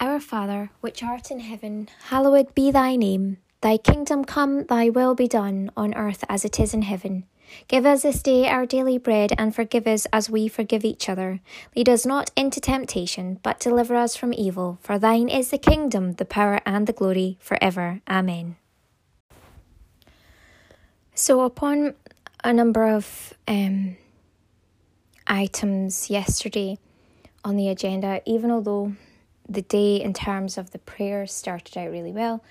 Our Father, which art in heaven, hallowed be thy name. Thy kingdom come, thy will be done, on earth as it is in heaven. Give us this day our daily bread, and forgive us as we forgive each other. Lead us not into temptation, but deliver us from evil. For thine is the kingdom, the power, and the glory, for ever. Amen. So, upon a number of um, items yesterday on the agenda, even although the day in terms of the prayers started out really well.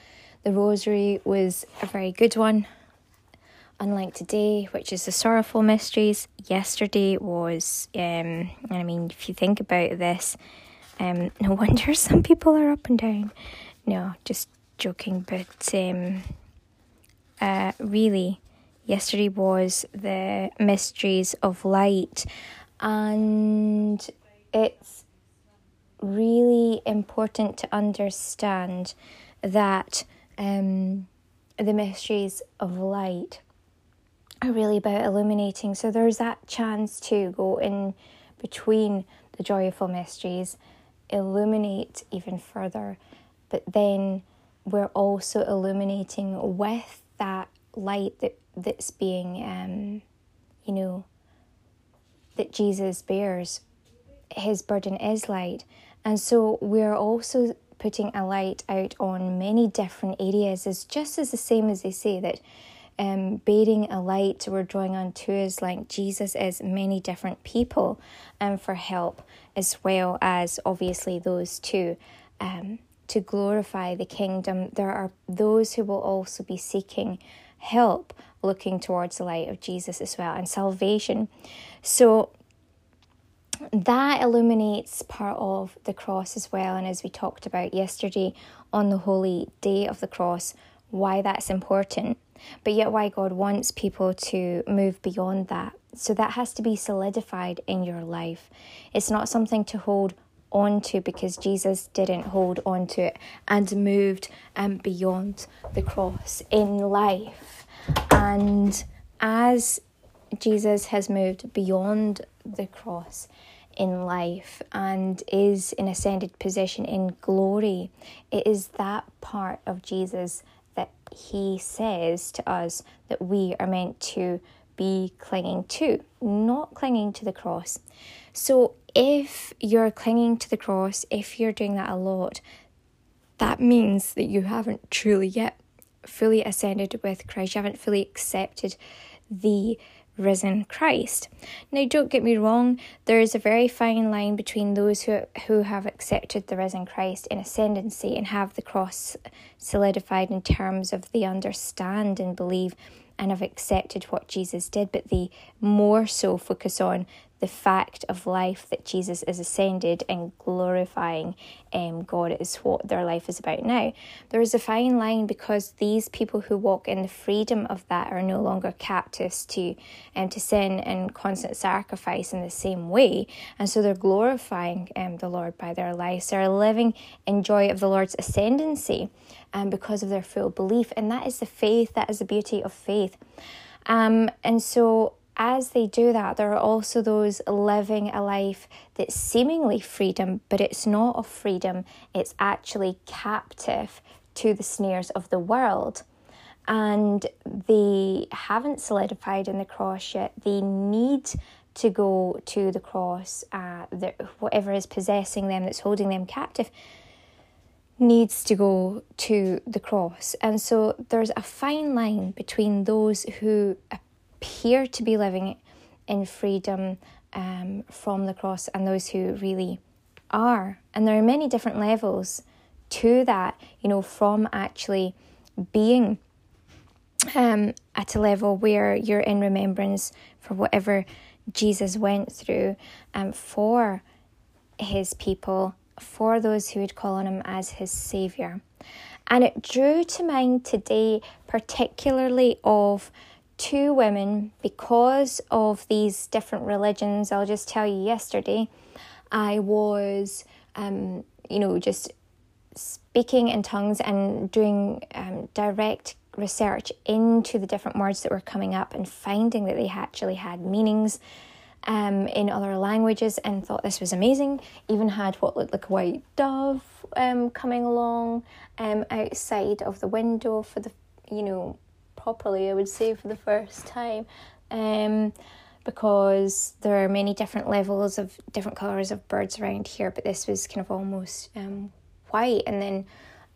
The rosary was a very good one. Unlike today, which is the sorrowful mysteries, yesterday was, um, I mean, if you think about this, um, no wonder some people are up and down. No, just joking, but um, uh, really, yesterday was the mysteries of light, and it's really important to understand that um, the mysteries of light are really about illuminating. So there's that chance to go in between the joyful mysteries, illuminate even further, but then we're also illuminating with that light that that's being, um, you know, that Jesus bears. His burden is light, and so we're also putting a light out on many different areas. Is just as the same as they say that um, bearing a light we're drawing on to is like Jesus is many different people and um, for help as well as obviously those two um, to glorify the kingdom. There are those who will also be seeking help looking towards the light of Jesus as well and salvation. So that illuminates part of the cross as well. And as we talked about yesterday on the holy day of the cross, why that's important, but yet why God wants people to move beyond that. So that has to be solidified in your life. It's not something to hold on to because Jesus didn't hold on to it and moved um, beyond the cross in life. And as Jesus has moved beyond the cross in life and is in ascended position in glory. It is that part of Jesus that he says to us that we are meant to be clinging to, not clinging to the cross. So if you're clinging to the cross, if you're doing that a lot, that means that you haven't truly yet fully ascended with Christ. You haven't fully accepted the risen Christ. Now, don't get me wrong, there is a very fine line between those who, who have accepted the risen Christ in ascendancy and have the cross solidified in terms of they understand and believe and have accepted what Jesus did, but they more so focus on the fact of life that Jesus is ascended and glorifying um, God is what their life is about now. There is a fine line because these people who walk in the freedom of that are no longer captives to um, to sin and constant sacrifice in the same way, and so they're glorifying um, the Lord by their lives. They're living in joy of the Lord's ascendancy, um, because of their full belief, and that is the faith. That is the beauty of faith. Um, and so as they do that, there are also those living a life that's seemingly freedom, but it's not of freedom, it's actually captive to the snares of the world. And they haven't solidified in the cross yet. They need to go to the cross, uh, the, whatever is possessing them that's holding them captive needs to go to the cross. And so there's a fine line between those who appear to be living in freedom um, from the cross and those who really are. And there are many different levels to that, you know, from actually being um, at a level where you're in remembrance for whatever Jesus went through um, for his people, for those who would call on him as his saviour. And it drew to mind today, particularly of two women because of these different religions. I'll just tell you yesterday, I was, um, you know, just speaking in tongues and doing um, direct research into the different words that were coming up and finding that they actually had meanings um, in other languages and thought this was amazing. Even had what looked like a white dove um, coming along um, outside of the window for the, you know, properly, I would say, for the first time. Um, because there are many different levels of different colours of birds around here, but this was kind of almost um, white, and then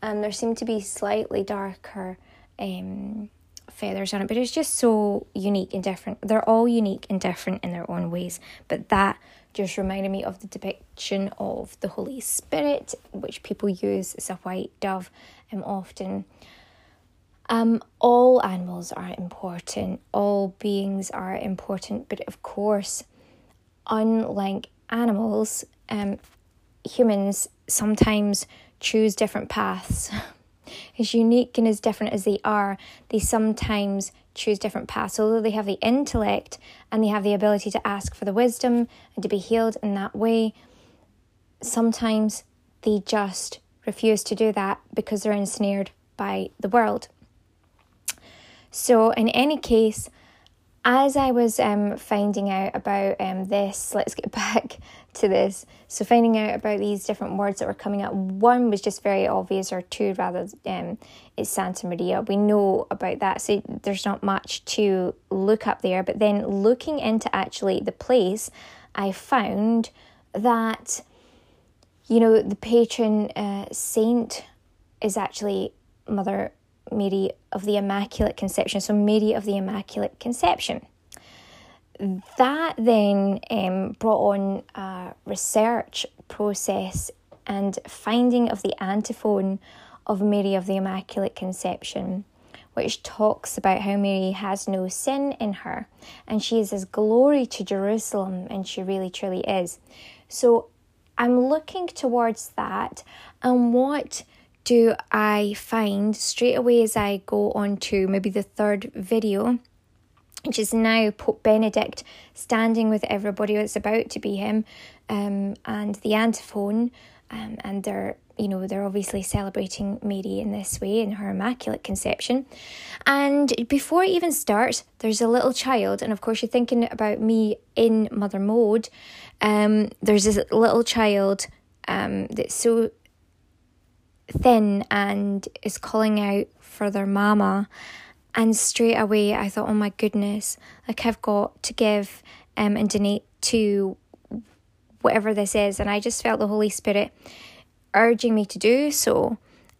um, there seemed to be slightly darker um, feathers on it, but it's just so unique and different. They're all unique and different in their own ways, but that just reminded me of the depiction of the Holy Spirit, which people use as a white dove um, often. Um, all animals are important, all beings are important, but of course, unlike animals, um, humans sometimes choose different paths. as unique and as different as they are, they sometimes choose different paths. Although they have the intellect and they have the ability to ask for the wisdom and to be healed in that way, sometimes they just refuse to do that because they're ensnared by the world. So, in any case, as I was um, finding out about um, this, let's get back to this. So, finding out about these different words that were coming up, one was just very obvious, or two rather, um, it's Santa Maria. We know about that, so there's not much to look up there. But then looking into actually the place, I found that, you know, the patron uh, saint is actually Mother Mary of the Immaculate Conception. So, Mary of the Immaculate Conception. That then um, brought on a research process and finding of the antiphon of Mary of the Immaculate Conception, which talks about how Mary has no sin in her and she is as glory to Jerusalem, and she really truly is. So, I'm looking towards that and what do I find straight away as I go on to maybe the third video, which is now Pope Benedict standing with everybody. that's about to be him, um, and the antiphon, um, and they're you know they're obviously celebrating Mary in this way in her immaculate conception. And before it even starts, there's a little child, and of course you're thinking about me in mother mode. Um, there's this little child um, that's so thin and is calling out for their mama. And straight away, I thought, oh my goodness, like I've got to give um, and donate to whatever this is. And I just felt the Holy Spirit urging me to do so.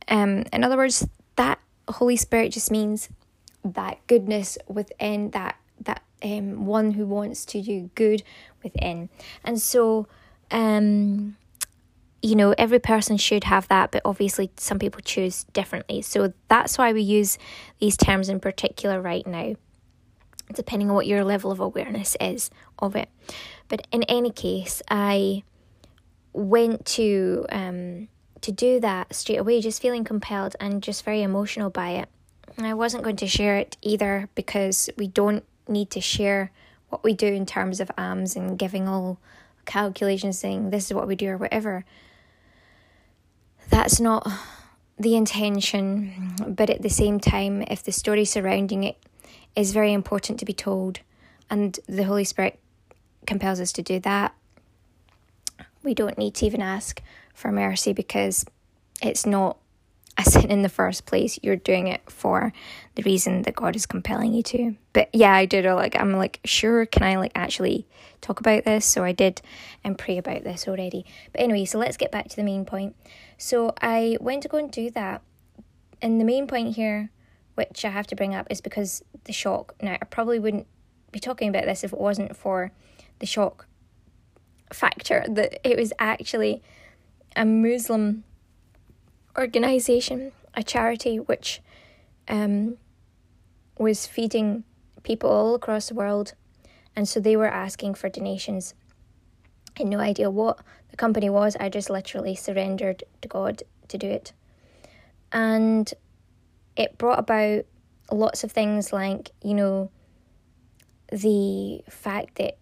Um, in other words, that Holy Spirit just means that goodness within that that um one who wants to do good within. And so um you know, every person should have that, but obviously some people choose differently. So that's why we use these terms in particular right now, depending on what your level of awareness is of it. But in any case, I went to um, to do that straight away, just feeling compelled and just very emotional by it. And I wasn't going to share it either because we don't need to share what we do in terms of alms and giving all calculations saying this is what we do or whatever that's not the intention, but at the same time, if the story surrounding it is very important to be told, and the Holy Spirit compels us to do that, we don't need to even ask for mercy because it's not a sin in the first place. You're doing it for the reason that God is compelling you to. But yeah, I did. Like, I'm like, sure, can I like actually talk about this? So I did and pray about this already. But anyway, so let's get back to the main point. So I went to go and do that. And the main point here, which I have to bring up, is because the shock. Now, I probably wouldn't be talking about this if it wasn't for the shock factor that it was actually a Muslim organization, a charity which um, was feeding people all across the world. And so they were asking for donations. I had no idea what the company was. I just literally surrendered to God to do it. And it brought about lots of things like, you know, the fact that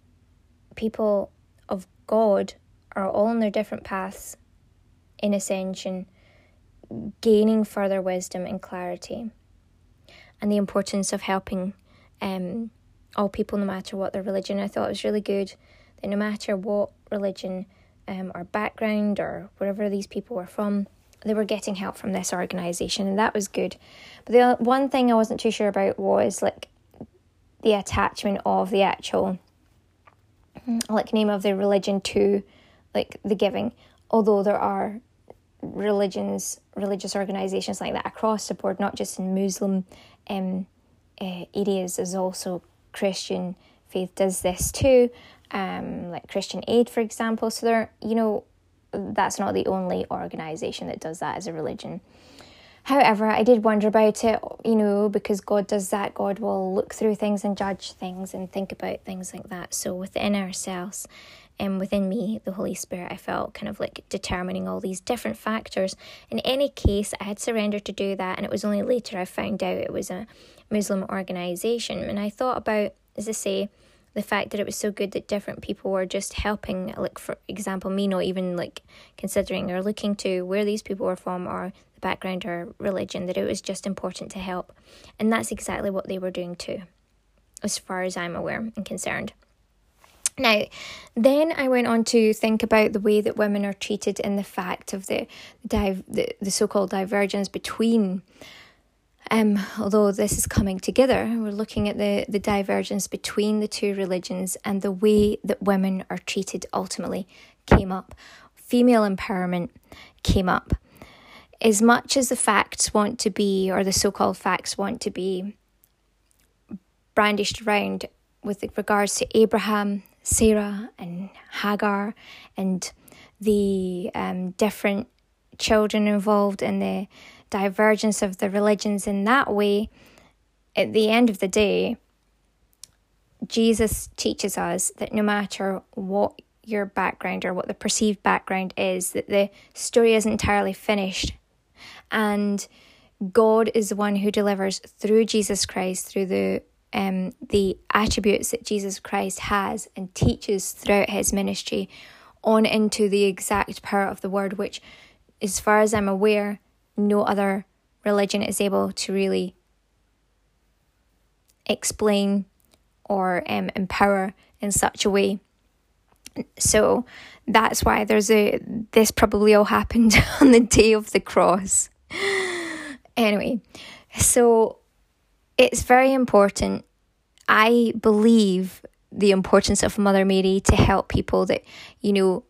people of God are all on their different paths in ascension gaining further wisdom and clarity, and the importance of helping um, all people, no matter what their religion. I thought it was really good that no matter what religion um, or background or wherever these people were from, they were getting help from this organization, and that was good. But the one thing I wasn't too sure about was like the attachment of the actual like name of the religion to like the giving. Although there are religions, religious organizations like that across the board, not just in Muslim um, uh, areas. There's also Christian faith does this too, um, like Christian Aid, for example. So there, you know, that's not the only organization that does that as a religion. However, I did wonder about it, you know, because God does that. God will look through things and judge things and think about things like that. So within ourselves and within me, the Holy Spirit, I felt kind of like determining all these different factors. In any case, I had surrendered to do that, and it was only later I found out it was a Muslim organization. And I thought about, as I say, the fact that it was so good that different people were just helping like for example me not even like considering or looking to where these people were from or the background or religion that it was just important to help and that's exactly what they were doing too as far as i'm aware and concerned now, then I went on to think about the way that women are treated in the fact of the the, the so called divergence between um, although this is coming together, we're looking at the, the divergence between the two religions and the way that women are treated ultimately came up. Female empowerment came up. As much as the facts want to be, or the so called facts want to be, brandished around with regards to Abraham, Sarah, and Hagar, and the um, different children involved in the divergence of the religions in that way, at the end of the day, Jesus teaches us that no matter what your background or what the perceived background is, that the story is entirely finished. And God is the one who delivers through Jesus Christ, through the um, the attributes that Jesus Christ has and teaches throughout his ministry on into the exact power of the word, which, as far as I'm aware, no other religion is able to really explain or um, empower in such a way. So that's why there's a this probably all happened on the day of the cross. Anyway, so it's very important. I believe the importance of Mother Mary to help people that, you know,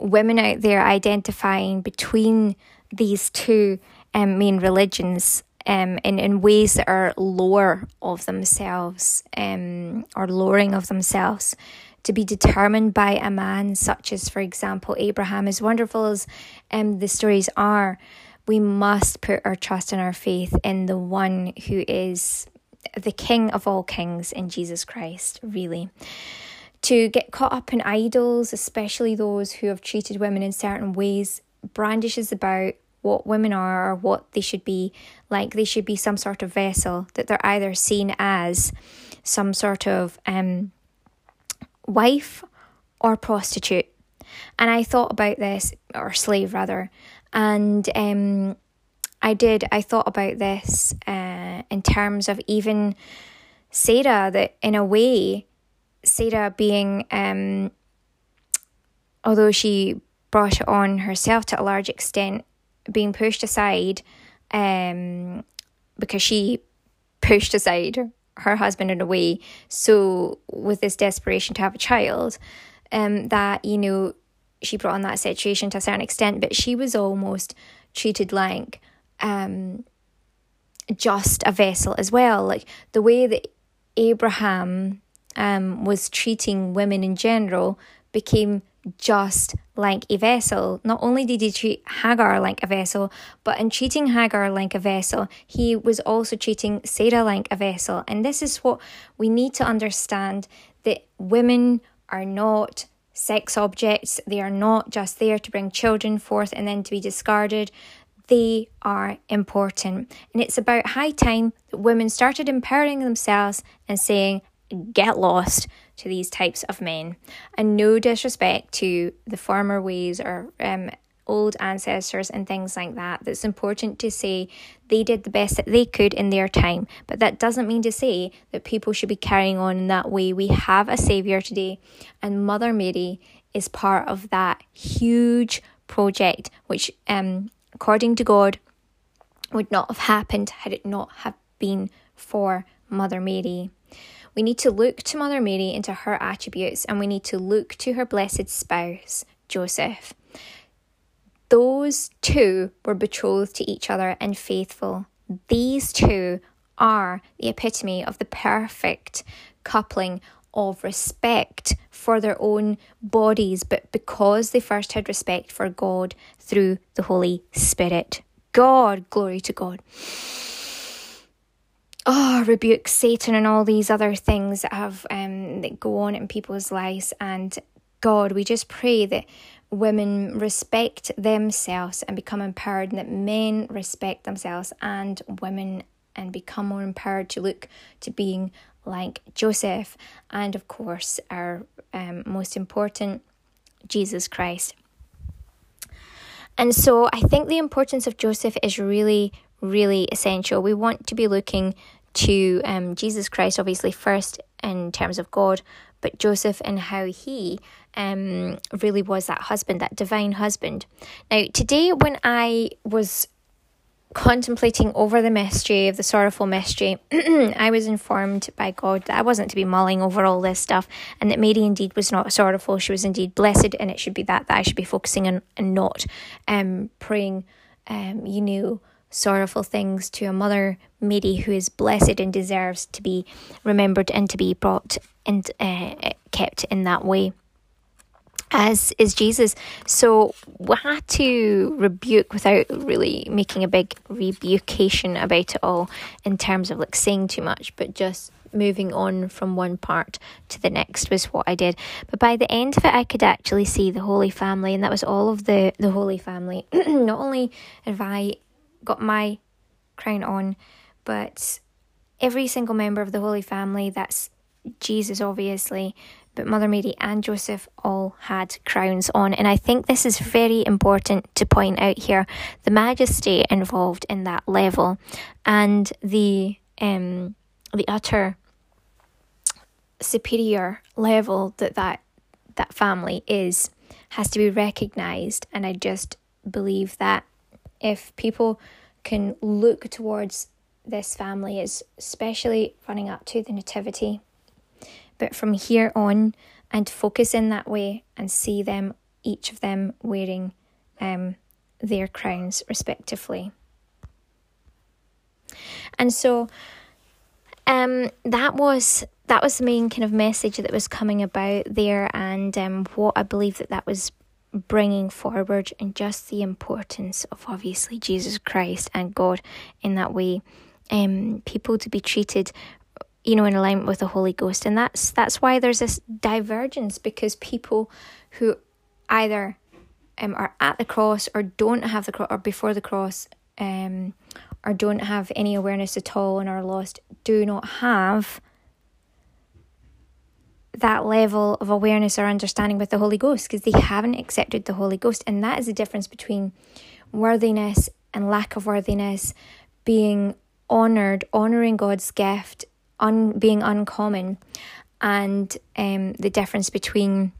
women out there identifying between these two um, main religions um, in, in ways that are lower of themselves um, or lowering of themselves to be determined by a man such as, for example, Abraham. As wonderful as um, the stories are, we must put our trust and our faith in the one who is the King of all kings in Jesus Christ, really. To get caught up in idols, especially those who have treated women in certain ways, brandishes about what women are or what they should be. Like they should be some sort of vessel that they're either seen as some sort of um, wife or prostitute. And i thought about this or slave rather. And um, i did i thought about this uh, in terms of even sarah that in a way sarah being um, although she brought it on herself to a large extent being pushed aside um, because she pushed aside her husband in a way. So, with this desperation to have a child, um, that, you know, she brought on that situation to a certain extent, but she was almost treated like um, just a vessel as well. Like the way that Abraham um, was treating women in general became just like a vessel. Not only did he treat Hagar like a vessel, but in treating Hagar like a vessel, he was also treating Sarah like a vessel. And this is what we need to understand that women are not sex objects, they are not just there to bring children forth and then to be discarded. They are important. And it's about high time that women started empowering themselves and saying, get lost to these types of men. And no disrespect to the former ways or um, old ancestors and things like that. That's important to say they did the best that they could in their time. But that doesn't mean to say that people should be carrying on in that way. We have a Saviour today, and Mother Mary is part of that huge project which um according to God, would not have happened had it not have been for Mother Mary. We need to look to Mother Mary into her attributes and we need to look to her blessed spouse, Joseph. Those two were betrothed to each other and faithful. These two are the epitome of the perfect coupling of respect for their own bodies, but because they first had respect for God through the Holy Spirit. God, glory to God. Oh, rebuke Satan and all these other things that have um, that go on in people's lives. And God, we just pray that women respect themselves and become empowered, and that men respect themselves and women and become more empowered to look to being like Joseph, and of course, our um, most important, Jesus Christ. And so I think the importance of Joseph is really, really essential. We want to be looking to um, Jesus Christ, obviously, first in terms of God, but Joseph and how he um, really was that husband, that divine husband. Now, today, when I was contemplating over the mystery of the sorrowful mystery, I was informed by God that I wasn't to be mulling over all this stuff and that Mary indeed was not sorrowful, she was indeed blessed, and it should be that that I should be focusing on and not um, praying, um, you know, sorrowful things to a mother Mary who is blessed and deserves to be remembered and to be brought and uh, kept in that way as is Jesus. So we had to rebuke without really making a big rebucation about it all in terms of like saying too much, but just moving on from one part to the next was what I did. But by the end of it, I could actually see the Holy Family, and that was all of the, the Holy Family. Not only have I got my crown on, but every single member of the Holy Family that's Jesus, obviously, but Mother Mary and Joseph all had crowns on. And I think this is very important to point out here the majesty involved in that level and the um, the utter superior level that, that that family is has to be recognized and I just believe that if people can look towards this family is especially running up to the nativity but from here on, and focus in that way and see them, each of them, wearing um, their crowns respectively. And so um, that was that was the main kind of message that was coming about there, and um, what I believe that that was bringing forward, and just the importance of obviously Jesus Christ and God in that way. Um, people to be treated you know, in alignment with the Holy Ghost. And that's that's why there's this divergence because people who either um, are at the cross or don't have the cross or before the cross um, or don't have any awareness at all and are lost do not have that level of awareness or understanding with the Holy Ghost because they haven't accepted the Holy Ghost. And that is the difference between worthiness and lack of worthiness, being honored, honoring God's gift, un, being uncommon and um, the difference between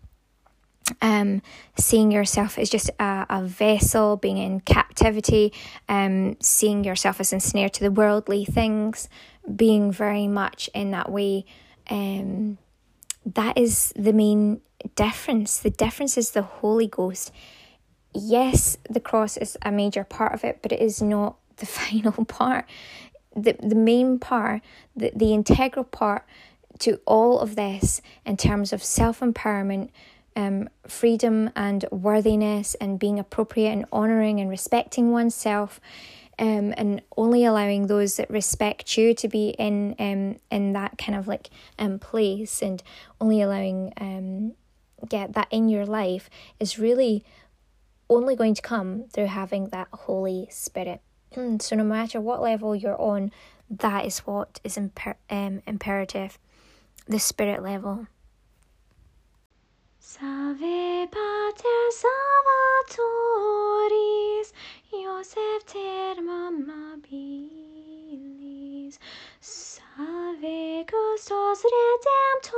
um, seeing yourself as just a, a vessel, being in captivity, um, seeing yourself as ensnared to the worldly things, being very much in that way. Um, that is the main difference. The difference is the Holy Ghost. Yes, the cross is a major part of it, but it is not the final part the, the main part, the, the integral part to all of this in terms of self empowerment, um, freedom and worthiness, and being appropriate and honouring and respecting oneself. Um, and only allowing those that respect you to be in um in that kind of like um place and only allowing um get that in your life is really only going to come through having that Holy Spirit. So no matter what level you're on, that is what is imper- um, imperative, the spirit level. Salve Pater Salvatoris, Salve Custos Redemptoris,